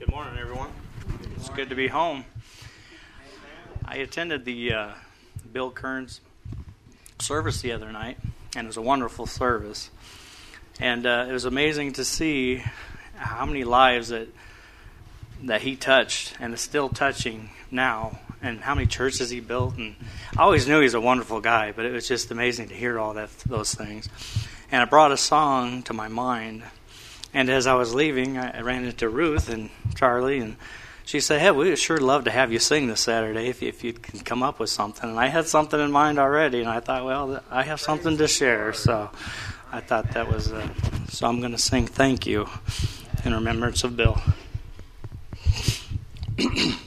Good morning, everyone. It's good to be home. I attended the uh, Bill Kearns service the other night, and it was a wonderful service. And uh, it was amazing to see how many lives that that he touched and is still touching now, and how many churches he built. And I always knew he was a wonderful guy, but it was just amazing to hear all that those things. And it brought a song to my mind. And as I was leaving, I ran into Ruth and Charlie, and she said, "Hey, we would sure love to have you sing this Saturday if if you can come up with something." And I had something in mind already, and I thought, well, I have something to share, so I thought that was. Uh, so I'm going to sing "Thank You" in remembrance of Bill.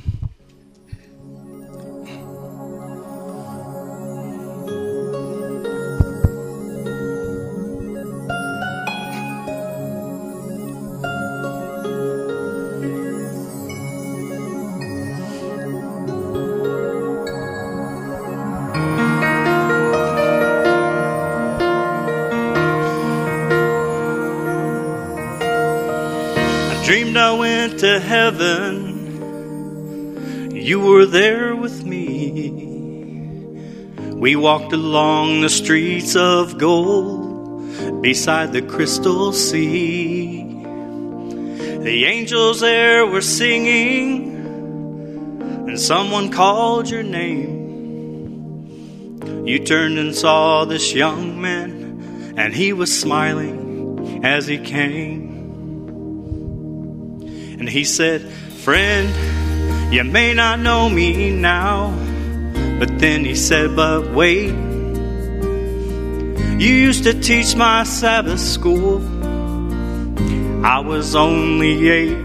dreamed I went to heaven. You were there with me. We walked along the streets of gold beside the crystal sea. The angels there were singing, and someone called your name. You turned and saw this young man, and he was smiling as he came. And he said, Friend, you may not know me now. But then he said, But wait. You used to teach my Sabbath school. I was only eight.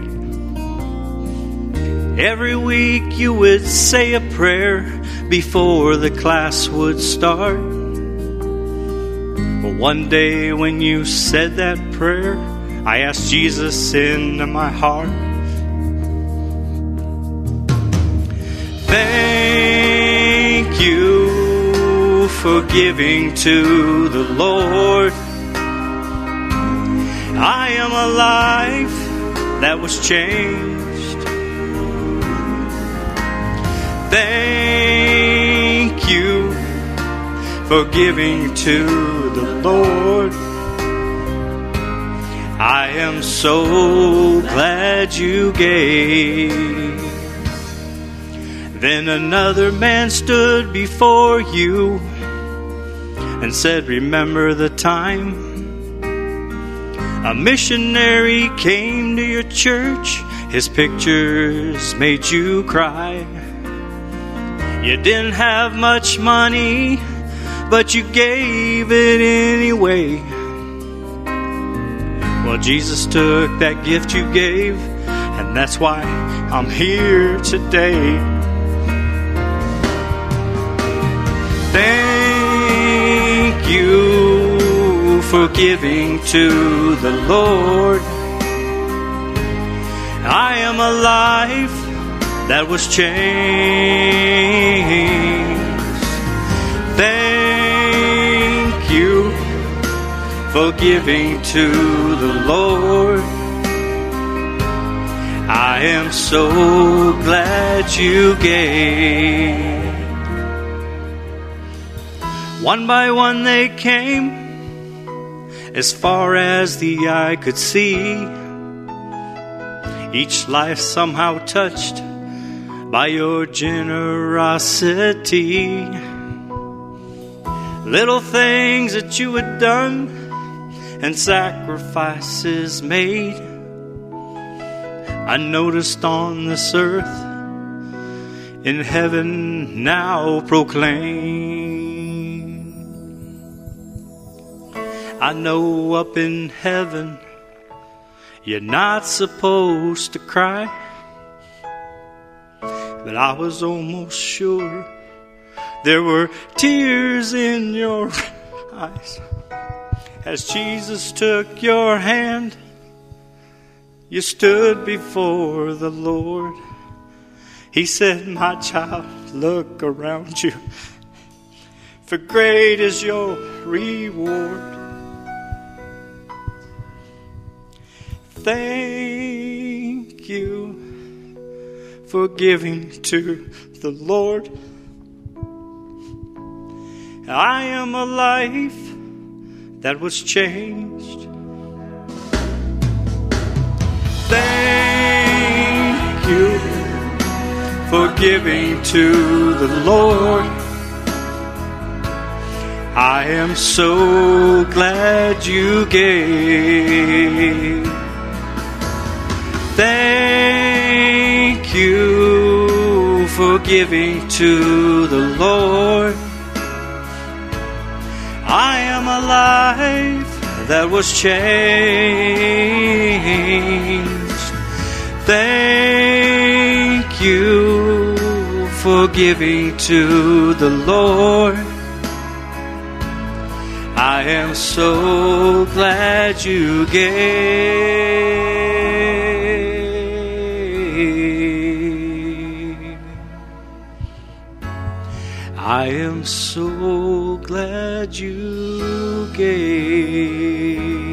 Every week you would say a prayer before the class would start. But one day when you said that prayer, I asked Jesus into my heart. Thank you for giving to the Lord. I am a life that was changed. Thank you for giving to the Lord. I am so glad you gave. Then another man stood before you and said, Remember the time a missionary came to your church. His pictures made you cry. You didn't have much money, but you gave it anyway. Well, Jesus took that gift you gave, and that's why I'm here today. Thank you for giving to the Lord. I am a life that was changed. Thank you for giving to the Lord. I am so glad you gave. One by one they came, as far as the eye could see. Each life somehow touched by your generosity. Little things that you had done and sacrifices made. I noticed on this earth, in heaven now proclaim. I know up in heaven you're not supposed to cry, but I was almost sure there were tears in your eyes as Jesus took your hand. You stood before the Lord. He said, My child, look around you, for great is your reward. Thank you for giving to the Lord. I am a life that was changed. Thank you for giving to the Lord. I am so glad you gave. Thank you for giving to the Lord. I am a life that was changed. Thank you for giving to the Lord. I am so glad you gave. I am so glad you gave.